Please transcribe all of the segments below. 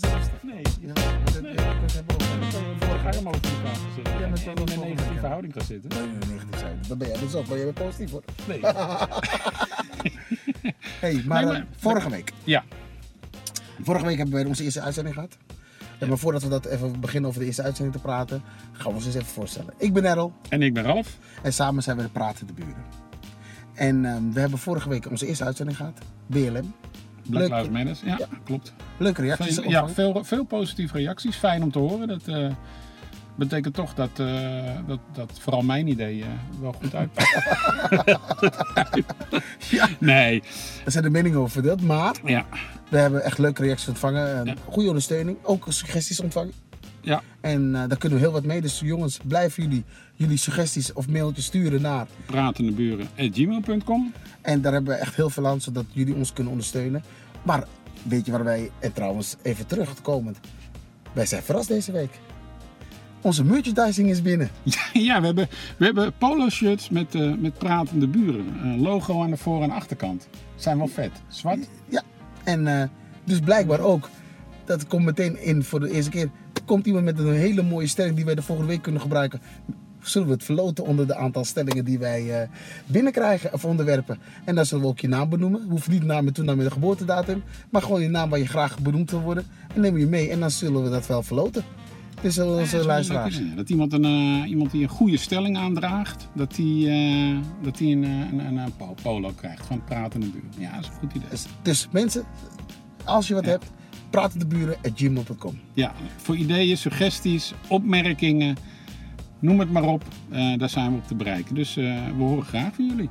zelfs. Nee, Ja, dat Nee. dat we over elkaar gaan zitten. Ja, en en zo'n in een negatieve houding zitten. Nee, nee, negatief zijn. Dat ben jij dus ook, maar jij bent positief hoor. Nee. hey, maar, Nee, eh, maar- vorige week. Ja, Vorige week hebben we onze eerste uitzending gehad. Ja, maar voordat we dat even beginnen over de eerste uitzending te praten, gaan we ons eens even voorstellen. Ik ben Errol en ik ben Ralf. en samen zijn we de Pratende Buren. En ehm, we hebben vorige week onze eerste uitzending gehad, BLM. Black. Lives Matter. Ja, Ja. klopt. Leuke reacties. Veel, ja, veel, veel positieve reacties. Fijn om te horen. Dat eh, betekent toch dat, eh, dat, dat vooral mijn idee eh, wel goed uitpakt. Ja. Nee, Er zijn de meningen over verdeeld, maar ja. we hebben echt leuke reacties ontvangen. En Ja. Goede ondersteuning, ook suggesties ontvangen. Ja, En daar kunnen we heel wat mee. Dus jongens, blijven jullie jullie suggesties of mailtjes sturen naar. pratendeburen.gmail.com En daar hebben we echt heel veel aan, zodat jullie ons kunnen ondersteunen. Maar weet je waar wij, en trouwens even terugkomend, wij zijn verrast deze week. Onze merchandising is binnen. Ja, we hebben, we hebben polo shirts met, eh, met pratende buren. Een logo aan de voor- en achterkant. Zijn wel vet. Zwart. Ja, en eh, dus blijkbaar ook, dat komt meteen in voor de eerste keer, komt iemand met een hele mooie stelling die wij de volgende week kunnen gebruiken. Zullen we het verloten onder de aantal stellingen die wij eh, binnenkrijgen of onderwerpen. En dan zullen we ook je naam benoemen. Hoeft niet naam met toenaam met de geboortedatum. Maar gewoon je naam waar je graag benoemd wil worden. En neem je mee en dan zullen we dat wel verloten. Dus zullen Ja, onze dat is een luisteraars. Dat iemand, een, eh, iemand die een goede stelling aandraagt, dat die, eh, dat die een, eh, een, een, een po- polo krijgt van pratende buren. Ja, dat is een goed idee. Dus, dus mensen, als je wat Ja. hebt, buren at gmail.com. Ja, voor ideeën, suggesties, opmerkingen, noem het maar op. eh, daar zijn we op te bereiken. Dus eh, we horen graag van jullie.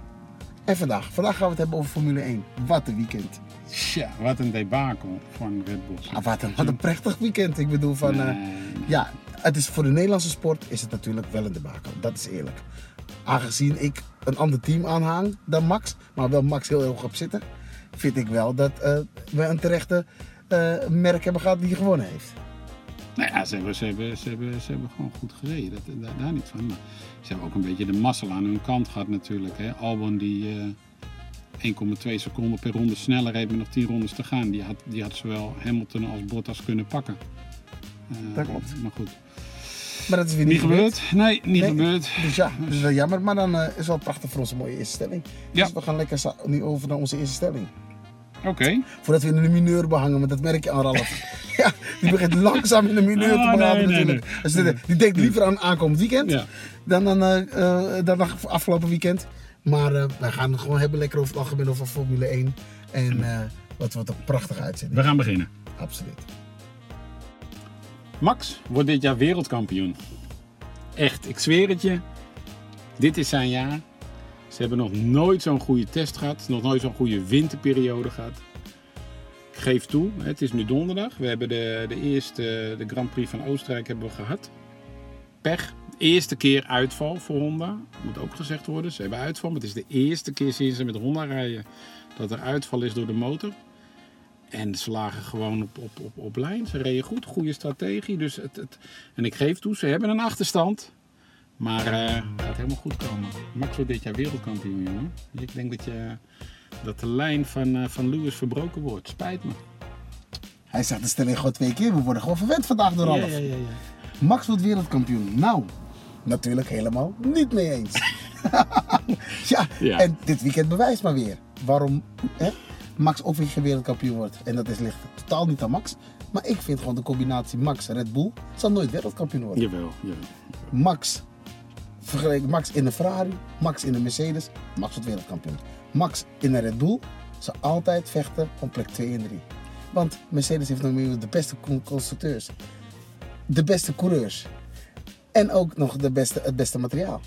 En vandaag, vandaag gaan we het hebben over Formule 1. Wat een weekend. Tja, wat een debakel van Red Bull. Ah, wat, een, wat een prachtig weekend. Ik bedoel van, eh, Nee. ja, het is voor de Nederlandse sport is het natuurlijk wel een debakel. Dat is eerlijk. Aangezien ik een ander team aanhang dan Max, maar wel Max heel erg op zitten, vind ik wel dat we een terechte merk hebben gehad die gewonnen heeft. Nou ja, ze hebben, ze, hebben, ze, hebben, ze hebben gewoon goed gereden. Dat, daar, daar niet van. Maar ze hebben ook een beetje de mazzel aan hun kant gehad natuurlijk. Hè. Albon die eh 1,2 seconden per ronde sneller reed met nog 10 rondes te gaan. Die had, die had zowel Hamilton als Bottas kunnen pakken. Eh, Dat klopt. Maar goed, Maar dat is weer niet, niet gebeurd. Nee, niet Nee. gebeurd. Dus ja, dat is wel jammer. Maar dan eh, is wel prachtig voor ons een mooie eerste stelling. Ja. Dus we gaan lekker nu over naar onze eerste stelling. Oké. Voordat we in de mineur behangen, want dat merk je aan Ralf. ja, die begint langzaam in de mineur te behangen nee, nee, natuurlijk. Dus die, die denkt liever aan aankomend weekend Ja. dan aan dan aan afgelopen weekend. Maar eh, wij gaan het gewoon hebben lekker over het algemeen over Formule 1. En eh, wat wordt een prachtige uitzending. We gaan beginnen. Absoluut. Max wordt dit jaar wereldkampioen. Echt, ik zweer het je. Dit is zijn jaar. Ze hebben nog nooit zo'n goede test gehad. Nog nooit zo'n goede winterperiode gehad. Ik geef toe, het is nu donderdag. We hebben de, de eerste de Grand Prix van Oostenrijk hebben we gehad. Pech. Eerste keer uitval voor Honda. Moet ook gezegd worden. Ze hebben uitval. Maar het is de eerste keer sinds ze met Honda rijden dat er uitval is door de motor. En ze lagen gewoon op, op, op, op lijn. Ze reden goed, goede strategie. Dus het, het, en ik geef toe, ze hebben een achterstand. Maar eh, het gaat helemaal goed komen. Max wordt dit jaar wereldkampioen, jongen. Dus ik denk dat, je, dat de lijn van, eh, van Lewis verbroken wordt. Spijt me. Hij zegt de stelling gewoon twee keer. We worden gewoon verwend vandaag door Ralf. ja, ja. Max wordt wereldkampioen. Nou, natuurlijk helemaal niet mee eens. ja, Ja. en dit weekend bewijst maar weer waarom hè, Max ook weer geen wereldkampioen wordt. En dat is, ligt totaal niet aan Max. Maar ik vind gewoon de combinatie Max-Red Bull zal nooit wereldkampioen worden. Jawel, jawel. Max, vergeleken Max in de Ferrari, Max in de Mercedes, Max wordt wereldkampioen. Max in de Red Bull zal altijd vechten om plek 2 en 3. Want Mercedes heeft nog meer de beste con- constructeurs, de beste coureurs en ook nog de beste, het beste materiaal.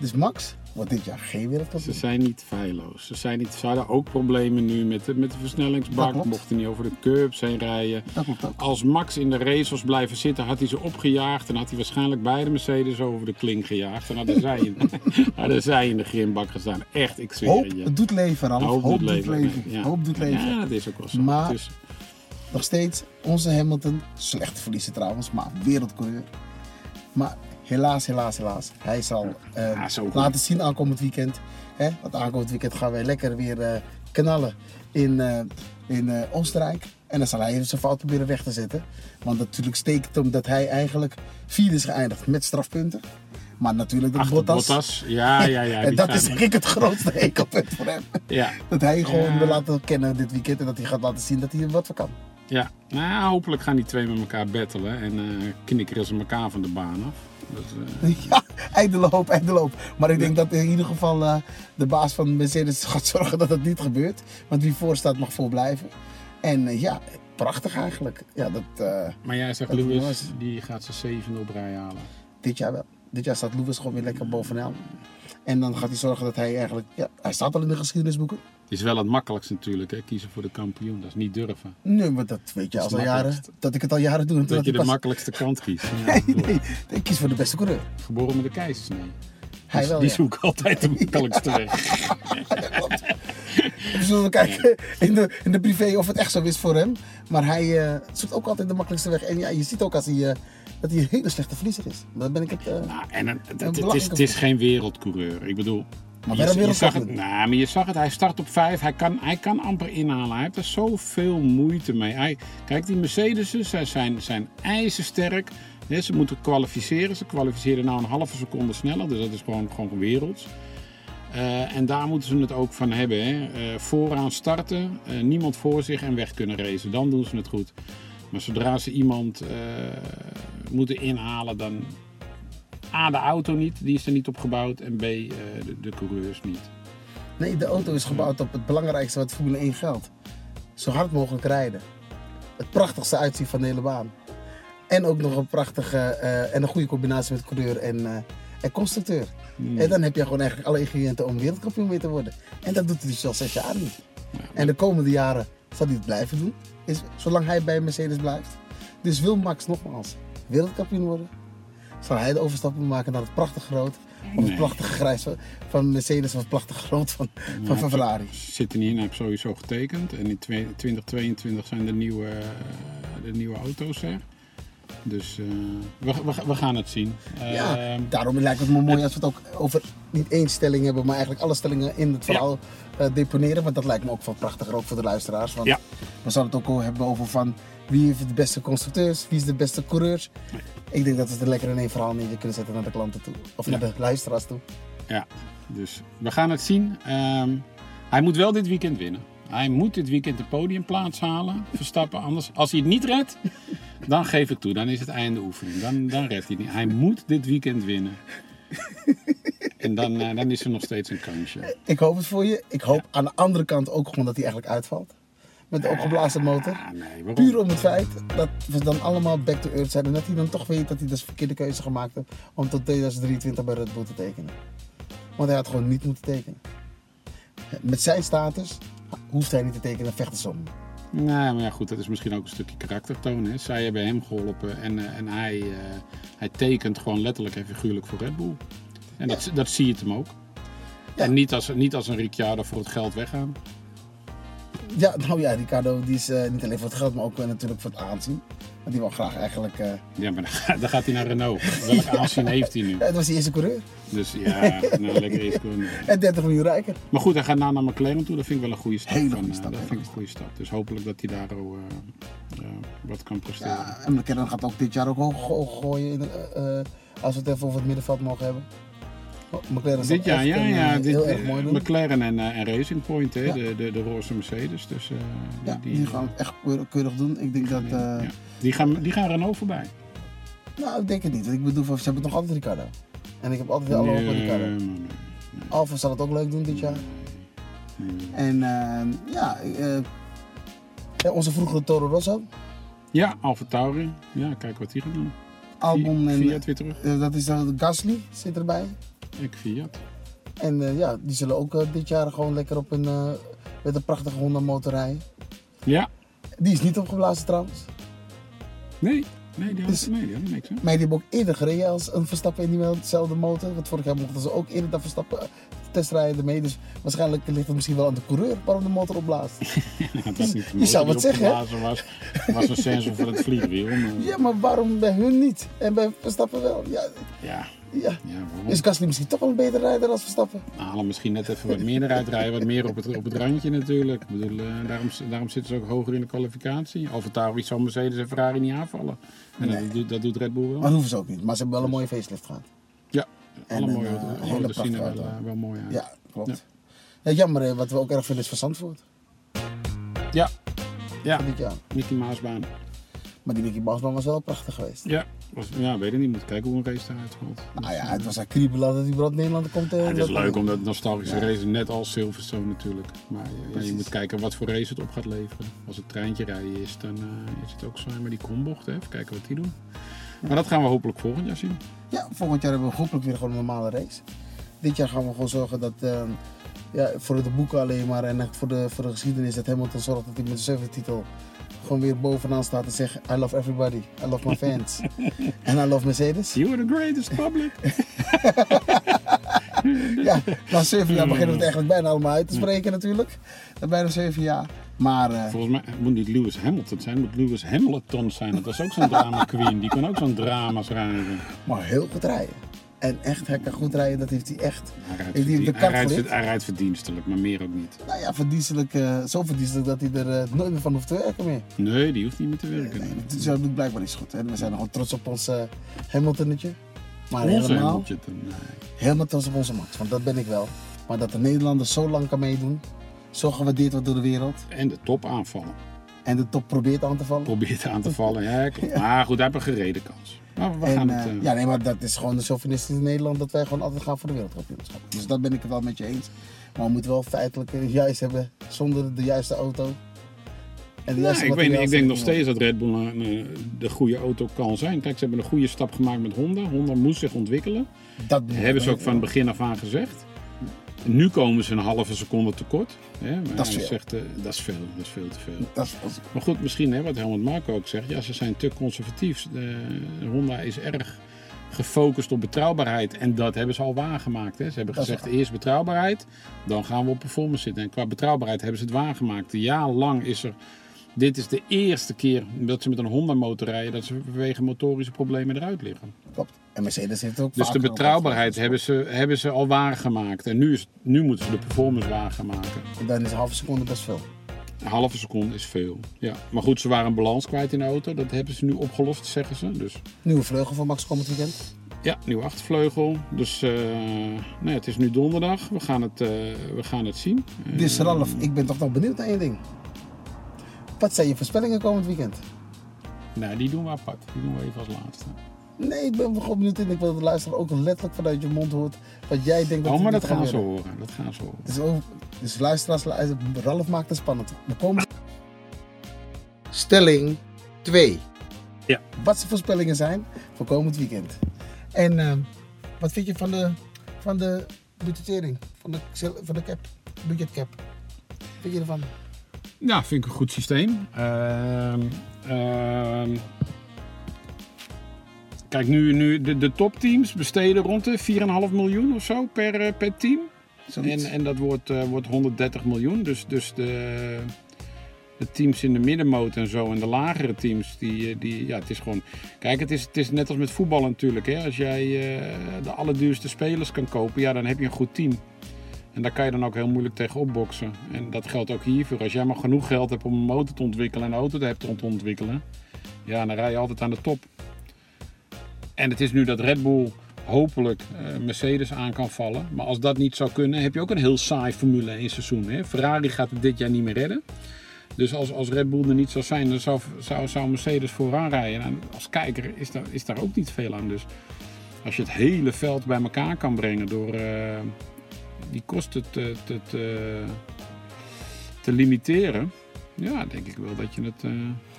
Dus Max dit jaar geen Ze wereldkampioen. zijn niet feilloos. Ze, zijn niet, ze hadden ook problemen nu met de, met de versnellingsbak. Mochten niet over de curbs heen rijden. Dat klopt ook. Als Max in de race was blijven zitten, had hij ze opgejaagd. En had hij waarschijnlijk beide Mercedes over de kling gejaagd. En hadden zij in, hadden zij in de grimbak gestaan. Echt, ik zweer Hoop je. het doet leven, Ralf. Hoop, doet leven. Ja. Hoop doet leven. Ja, dat is ook wel zo. Maar- Dus, Nog steeds onze Hamilton, slecht verliezen trouwens, maar wereldcoureur. Maar helaas, helaas, helaas. Hij zal eh, Ja, laten zien aankomend weekend. Hè? Want aankomend weekend gaan wij lekker weer eh, knallen in, eh, in Oostenrijk. En dan zal hij zijn fout proberen weg te zetten. Want natuurlijk steekt hem dat hij eigenlijk vierde is geëindigd met strafpunten. Maar natuurlijk dat Achter Bottas... Bottas. Ja, ja, ja. en dat is denk ik het grootste hekelpunt voor hem. Ja, Dat hij gewoon Ja. wil laten kennen dit weekend. En dat hij gaat laten zien dat hij er wat voor kan. ja. Nou, hopelijk gaan die twee met elkaar battelen. En eh knikkeren ze elkaar van de baan af. Dat, eh, Ja, ijdele hoop, ijdele hoop. Maar ik denk dat in ieder geval eh, de baas van Mercedes gaat zorgen dat dat niet gebeurt. Want wie voor staat mag voor blijven. En eh, ja, prachtig eigenlijk. Ja, dat, maar jij zegt Lewis, die gaat zijn zevende op rij halen. dit jaar wel. Dit jaar staat Lewis gewoon weer lekker bovenaan. En dan gaat hij zorgen dat hij eigenlijk... Ja, hij staat al in de geschiedenisboeken. Het is wel het makkelijkst natuurlijk, hè? kiezen voor de kampioen. Dat is niet durven. Nee, maar dat weet je Dat al jaren. makkelijkste. Dat ik het al jaren doe. toen Dat je de makkelijkste kant kiest. Ja, Nee, nee. Ik kies voor de beste coureur. Geboren met de keizersnee. Hij wel, die ja. zoekt altijd de makkelijkste weg. We zullen kijken in de, in de privé of het echt zo is voor hem. Maar hij eh, zoekt ook altijd de makkelijkste weg. En ja, je ziet ook als hij, eh, dat hij een hele slechte verliezer is. Dan ben ik het... Nou, en het, het- het, belachelijke is, het is geen wereldcoureur. Ik bedoel, Maar je, je zag het, nou, maar je zag het, hij start op vijf, hij kan, hij kan amper inhalen. Hij heeft er zoveel moeite mee. Hij, kijk, die Mercedes'en zij zijn, zijn ijzersterk. Ze moeten kwalificeren. Ze kwalificeren nou een halve seconde sneller, dus dat is gewoon, gewoon werelds. Eh, en daar moeten ze het ook van hebben. Hè. Eh, vooraan starten, niemand voor zich en weg kunnen racen. Dan doen ze het goed. Maar zodra ze iemand eh, moeten inhalen, dan A, de auto niet, die is er niet op gebouwd. En B, eh, de, de coureurs niet. Nee, de auto is gebouwd op het belangrijkste wat Formule 1 geldt. Zo hard mogelijk rijden. Het prachtigste uitzien van de hele baan. En ook nog een prachtige eh, en een goede combinatie met coureur en, en constructeur. En dan heb je gewoon eigenlijk alle ingrediënten om wereldkampioen mee te worden. En dat doet hij dus al zes jaar niet. En de komende jaren zal hij het blijven doen. Is, zolang hij bij Mercedes blijft. Dus wil Max nogmaals wereldkampioen worden, zal hij de overstap moeten maken naar het prachtige rood. Of het prachtige grijs van- van Mercedes of het prachtige rood van, van, van Ferrari. Zit er niet in, heeft sowieso getekend. En in twee- 2022 zijn de nieuwe, eh, de nieuwe auto's er. Dus eh, we, we, we gaan het zien. Ja, Ehm, daarom lijkt het me mooi als we het ook over niet één stelling hebben, maar eigenlijk alle stellingen in het verhaal eh, deponeren. Want dat lijkt me ook veel prachtiger, ook voor de luisteraars. Want Ja. we zouden het ook al hebben over van wie heeft de beste constructeurs, wie is de beste coureurs. Ik denk dat we het er lekker in één verhaal neer kunnen zetten naar de klanten toe. Of naar de luisteraars toe. Ja, dus we gaan het zien. Ehm, hij moet wel dit weekend winnen. Hij moet dit weekend de podiumplaats halen. Verstappen, anders. Als hij het niet redt, dan geef ik toe. Dan is het einde oefening. Dan, dan redt hij niet. Hij moet dit weekend winnen. En dan, eh, dan is er nog steeds een kansje. Ik hoop het voor je. Ik hoop aan de andere kant ook gewoon dat hij eigenlijk uitvalt. Met de opgeblazen motor. Ah, nee? Puur om het feit dat we dan allemaal back to earth zijn. En dat hij dan toch weet dat hij dus de verkeerde keuze gemaakt heeft om tot 2023 bij Red Bull te tekenen. Want hij had gewoon niet moeten tekenen. Met zijn status hoeft hij niet te tekenen vechtersom. Nee, maar ja, goed, dat is misschien ook een stukje karaktertoon. Hè. Zij hebben hem geholpen en, eh, en hij, eh, hij tekent gewoon letterlijk en figuurlijk voor Red Bull. En dat, dat zie je het hem ook. Ja. En niet als, niet als een Ricciardo voor het geld weggaan. Ja, nou ja, Ricardo die is eh, niet alleen voor het geld, maar ook eh, natuurlijk voor het aanzien. Want die wil graag eigenlijk... eh, Ja, maar dan, gaat- hij naar Renault. Welk aanzien heeft hij nu? het was die eerste coureur. Dus ja, nou, lekker eerst gewoon. En 30 miljoen rijker. Maar goed, hij gaat nou naar McLaren toe. Dat vind ik wel een goede stap. Hele goede eh, stap, dat vind ik een goede stap. Dus hopelijk dat hij daar ook, eh, wat kan presteren. Ja, en McLaren gaat ook dit jaar ook hoog, gooien. In, als we het even over het middenveld mogen hebben. Oh, McLaren Dit jaar, ja, ja. eh, Dit, heel erg mooi doen. McLaren en, eh, en Racing Point, hè, de, de, de roze Mercedes. Dus, eh, Ja, die gaan het echt keurig, doen. Ik denk dat... eh, die, gaan, die gaan Renault voorbij. Nou, ik denk het niet. Ik bedoel, ze hebben nog altijd Ricardo. En ik heb altijd alle hoop op Ricardo. nee, nee. Alfa zal het ook leuk doen dit jaar. En eh, ja, eh, ja, onze vroegere Toro Rosso. Ja, Alfa Tauri. Ja, kijk wat die gaan doen. Albon en Fiat weer terug. eh, dat is dan Gasly zit erbij. Ik Fiat. En eh, ja, die zullen ook eh, dit jaar gewoon lekker op een, eh, met een prachtige Honda motor rijden. Ja. Die is niet opgeblazen trouwens. Nee. Nee, die Dus- nee, die niks. Hè? Maar die hebben ook eerder gereden als een Verstappen in die wel dezelfde motor. Want vorig jaar mochten ze ook eerder dan Verstappen testrijden ermee. Dus waarschijnlijk ligt het misschien wel aan de coureur waarom de motor opblaast. Het was niet Je zou wat zeggen, hè? was. Was een sensor voor het vliegwiel. maar- Ja, maar waarom bij hun niet? En bij Verstappen wel? Ja, Ja, Ja. Is Gasly misschien toch wel een betere rijder als Verstappen? Halen misschien net even wat meer eruit rijden, wat meer op het, op het randje natuurlijk. Ik bedoel, eh, daarom, daarom zitten ze ook hoger in de kwalificatie. Alfa zal Mercedes en Ferrari niet aanvallen. En Nee. dat, doet, dat doet Red Bull wel. Maar dat hoeven ze ook niet. Maar ze hebben wel een mooie facelift gehad. Ja, En alle een, mooie eh, auto's. zien er wel, eh, wel mooi uit. Ja, klopt. Ja. jammer, wat we ook erg vinden is van Zandvoort. ja. ja. Mickey Maasbaan. Maar die Mickey Mousebaan was wel prachtig geweest. Ja, was, ja, weet ik niet. Moet kijken hoe een race eruit valt. Nou ja, het was een kriebelen dat hij überhaupt Nederland komt. eh, Ja, het is dat- leuk omdat nostalgische Ja. race net als Silverstone natuurlijk. Maar ja, je moet kijken wat voor race het op gaat leveren. Als het treintje rijden is, dan eh, is het ook saai met die kombocht. Hè. Even kijken wat die doen. Maar dat gaan we hopelijk volgend jaar zien. Ja, volgend jaar hebben we hopelijk weer gewoon een normale race. Dit jaar gaan we gewoon zorgen dat, ehm, ja, voor de boeken alleen maar en echt voor de, voor de geschiedenis, dat Hamilton zorgt dat hij met de zevende titel gewoon weer bovenaan staat en zegt I love everybody, I love my fans. en I love Mercedes. You are the greatest public. Ja, na zeven jaar beginnen we het eigenlijk bijna allemaal uit te spreken natuurlijk. Na bijna zeven jaar. Maar eh, Volgens mij moet niet Lewis Hamilton zijn, moet Lewis Hamilton zijn. Dat is ook zo'n drama queen. Die kan ook zo'n drama schrijven. maar heel goed rijden. En echt, hij kan goed rijden, dat heeft hij echt. Hij rijdt, Heeft hij op de verdien- hij, kart rijdt, geleerd? hij rijdt verdienstelijk, maar meer ook niet. Nou ja, verdienstelijk, eh, zo verdienstelijk dat hij er eh, nooit meer van hoeft te werken meer. Nee, die hoeft niet meer te werken. Nee, dus dat doet blijkbaar iets goed. Hè? We zijn gewoon trots op ons eh, Hamiltonnetje. Maar Onze helemaal, Hamilton, nee. helemaal trots op onze Max, want dat ben ik wel. Maar dat de Nederlanders zo lang kan meedoen, zo gewaardeerd wordt door de wereld. En de top aanvallen. En de top probeert aan te vallen. Probeert aan te vallen. Ja, klopt. Maar goed, hij heeft een gereden kans. Maar we gaan het... eh, eh, ja, nee, maar dat is gewoon de chauvinist in Nederland dat wij gewoon altijd gaan voor de wereldkampioenschap. Dus dat ben ik het wel met je eens. Maar we moeten wel feitelijk juist hebben zonder de juiste auto. En de Ja, juiste ik, weet, ik denk nog steeds dat Red Bull een, een- de goede auto kan zijn. Kijk, ze hebben een goede stap gemaakt met Honda. Honda moest zich ontwikkelen. Dat Dat hebben ze ook van het begin af aan gezegd. Nu komen ze een halve seconde tekort. Hè? Maar Dat is veel. Zegt, eh, dat is veel, dat is veel te veel. Dat is, Maar goed, misschien hè, wat Helmut Marko ook zegt. Ja, ze zijn te conservatief. De, Honda is erg gefocust op betrouwbaarheid. En dat hebben ze al waargemaakt. Hè. Ze hebben Dat gezegd eerst betrouwbaarheid. Dan gaan we op performance zitten. En qua betrouwbaarheid hebben ze het waargemaakt. Een jaar lang is er... Dit is de eerste keer dat ze met een Honda motor rijden. Dat ze vanwege motorische problemen eruit liggen. klopt. En Mercedes heeft ook Dus de betrouwbaarheid hebben ze, hebben ze al waargemaakt. En nu, is, nu moeten ze de performance waar gaan maken. En Dan is een halve seconde best veel. Een halve seconde is veel. Ja. Maar goed, ze waren een balans kwijt in de auto. Dat hebben ze nu opgelost, zeggen ze. Dus Nieuwe vleugel van Max komend weekend. ja, nieuwe achtervleugel. Dus nee, het is nu donderdag. We gaan het, eh, we gaan het zien. Dus Eh, Ralf, ik ben toch nog benieuwd naar één ding. Wat zijn je voorspellingen komend weekend? Nee, die doen we apart. Die doen we even als laatste. Nee, ik ben gewoon benieuwd en ik wil dat de luisteraar ook letterlijk vanuit je mond hoort wat jij denkt dat Oh, maar dat gaan ze gebeuren. horen. Dat gaan ze horen. Dus, ook, dus luisteraars, luister- Ralf maakt het spannend. We komen... Stelling 2. Ja. Wat zijn voorspellingen zijn voor komend weekend. En ehm, wat vind je van de, van de budgettering? Van de, van de cap? Budgetcap? Wat vind je ervan? Ja, vind ik een goed systeem. Ehm, ehm, kijk, nu, nu de, de topteams besteden rond de 4,5 miljoen of zo per, eh, per team. Zoiets. En, en dat wordt, eh, wordt 130 miljoen. Dus, dus de, de teams in de middenmoot en zo en de lagere teams, die, eh, die, ja, het is gewoon... Kijk, het is, het is net als met voetbal natuurlijk. Hè? Als jij de allerduurste spelers kan kopen, ja, dan heb je een goed team. En daar kan je dan ook heel moeilijk tegen opboksen. En dat geldt ook hiervoor. Als jij maar genoeg geld hebt om een motor te ontwikkelen en een auto te hebben te ontwikkelen, ja, dan rij je altijd aan de top. En het is nu dat Red Bull hopelijk eh, Mercedes aan kan vallen. Maar als dat niet zou kunnen, heb je ook een heel saai Formule 1 seizoen. Hè? Ferrari gaat het dit jaar niet meer redden. Dus als, als Red Bull er niet zou zijn, dan zou, zou, zou Mercedes vooraan rijden. En als kijker is daar, is daar ook niet veel aan. Dus als je het hele veld bij elkaar kan brengen door eh, die kosten te, te, te, te limiteren, ja, denk ik wel dat je het eh,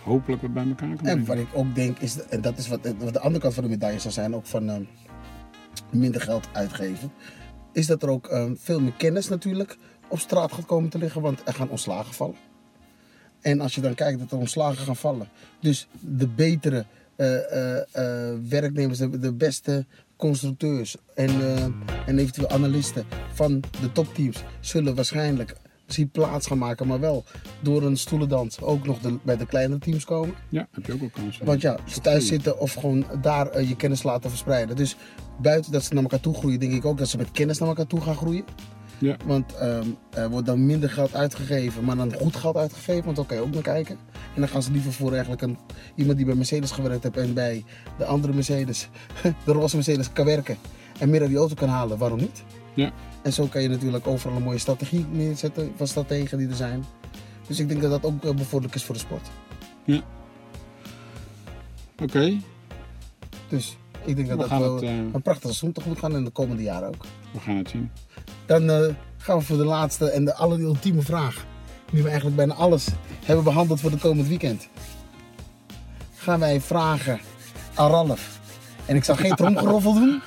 hopelijk wat bij elkaar kan brengen. En wat ik ook denk is, en dat is wat, wat de andere kant van de medaille zou zijn, ook van ehm, minder geld uitgeven, is dat er ook ehm, veel meer kennis natuurlijk op straat gaat komen te liggen, want er gaan ontslagen vallen. En als je dan kijkt dat er ontslagen gaan vallen, dus de betere eh, eh, eh, werknemers, de, de beste constructeurs en, eh, en eventueel analisten van de topteams zullen waarschijnlijk misschien plaats gaan maken, maar wel door een stoelendans ook nog de, bij de kleinere teams komen. Ja, heb je ook wel kans. Want ja, ze thuis zitten of gewoon daar eh, je kennis laten verspreiden. Dus buiten dat ze naar elkaar toe groeien, denk ik ook dat ze met kennis naar elkaar toe gaan groeien. Ja. Want ehm, er wordt dan minder geld uitgegeven, maar dan goed geld uitgegeven, want daar kan je ook naar kijken. En dan gaan ze liever voor eigenlijk een, iemand die bij Mercedes gewerkt heeft en bij de andere Mercedes, de roze Mercedes, kan werken. En meer aan die auto kan halen, waarom niet? Ja. En zo kan je natuurlijk overal een mooie strategie neerzetten van strategen die er zijn. Dus ik denk dat dat ook eh, bevorderlijk is voor de sport. Oké, Dus ik denk dat We dat wel het, eh, een prachtig seizoen tegemoet gaan in de komende jaren ook. we gaan het zien. Dan eh, gaan we voor de laatste en de allerultieme vraag. Nu we eigenlijk bijna alles hebben behandeld voor het komend weekend. Gaan wij vragen aan Ralf. En ik zal geen tromgeroffel doen.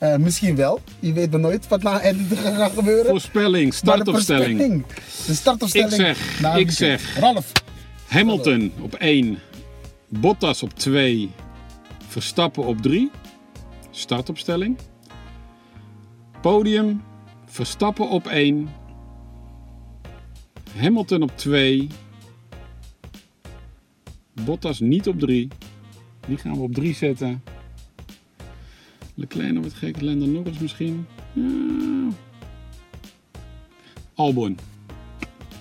Eh, misschien wel. Je weet maar nooit wat na gaat gebeuren. Voorspelling, de startopstelling. De startopstelling. Ik zeg, het ik zeg. Ralf. Hamilton op 1, Bottas op 2, Verstappen op 3. Startopstelling. Podium, Verstappen op 1, Hamilton op 2, Bottas niet op 3. Die gaan we op 3 zetten. Leclerc nog wat gek, Lando Norris misschien. Ja. Albon.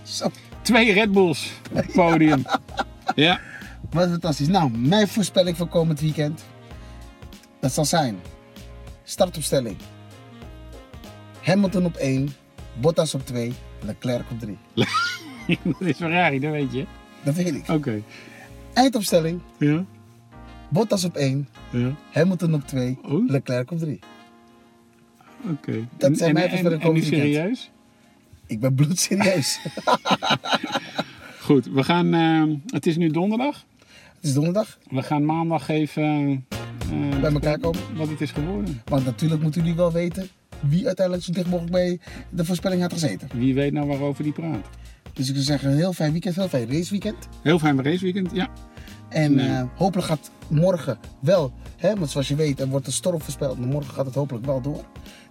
Zo, Twee Red Bulls op het podium. Ja, wat fantastisch. Nou, mijn voorspelling voor komend weekend. Dat zal zijn. Startopstelling. Hamilton op 1. Bottas op 2. Leclerc op 3. dat is Ferrari, dat weet je. Dat weet ik. Oké. Eindopstelling. Ja, Bottas op 1. ja, Hamilton op 2. Oh. Leclerc op 3. oké. Dat En- zijn mijn en- voorspellingen komend weekend. serieus? Ik ben bloedserieus. Goed, we gaan, eh, het is nu donderdag. het is donderdag. We gaan maandag even eh, Bij elkaar komen. wat het is geworden. Want natuurlijk moeten jullie wel weten wie uiteindelijk zo dicht mogelijk bij de voorspelling had gezeten. Wie weet nou waarover die praat. Dus ik zou zeggen, heel fijn weekend, heel fijn raceweekend. Heel fijn raceweekend, ja. En Nee. eh, hopelijk gaat morgen wel, hè, want zoals je weet, er wordt een storm voorspeld. Maar morgen gaat het hopelijk wel door.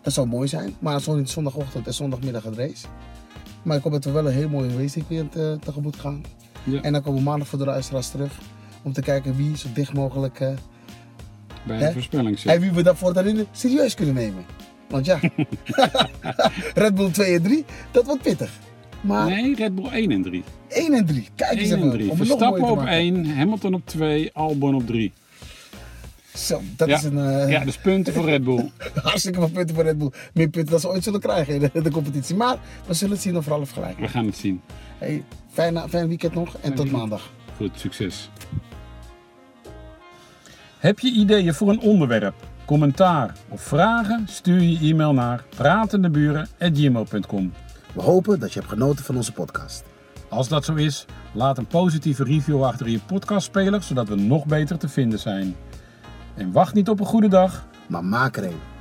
Dat zou mooi zijn. Maar zo niet zondagochtend en zondagmiddag het race. Maar ik hoop dat we wel een heel mooi raceweekend eh tegemoet gaan. ja. En dan komen we maandag voor de luisteraars terug. Om te kijken wie zo dicht mogelijk... eh, Bij Hè? de voorspelling en zit. wie we daarvoor daarin serieus kunnen nemen. Want ja, Red Bull 2 en 3, dat wordt pittig. Maar Nee, Red Bull 1 en 3. 1 en 3, kijk eens 1 en even. 3. Om het nog Verstappen op maken. 1, Hamilton op 2, Albon op 3. Zo, dat Ja. is een eh, Ja, dus punten voor Red Bull. hartstikke veel punten voor Red Bull. Meer punten dan ze ooit zullen krijgen in de, de competitie. Maar we zullen het zien of Ralf gelijk. We gaan het zien. Hey, fijn, fijn weekend nog en tot weekend. maandag. Goed, succes. Heb je ideeën voor een onderwerp, commentaar of vragen? Stuur je e-mail naar pratendeburen.gmail.com. We hopen dat je hebt genoten van onze podcast. Als dat zo is, laat een positieve review achter in je podcastspeler, zodat we nog beter te vinden zijn. En wacht niet op een goede dag, Maar maak er een.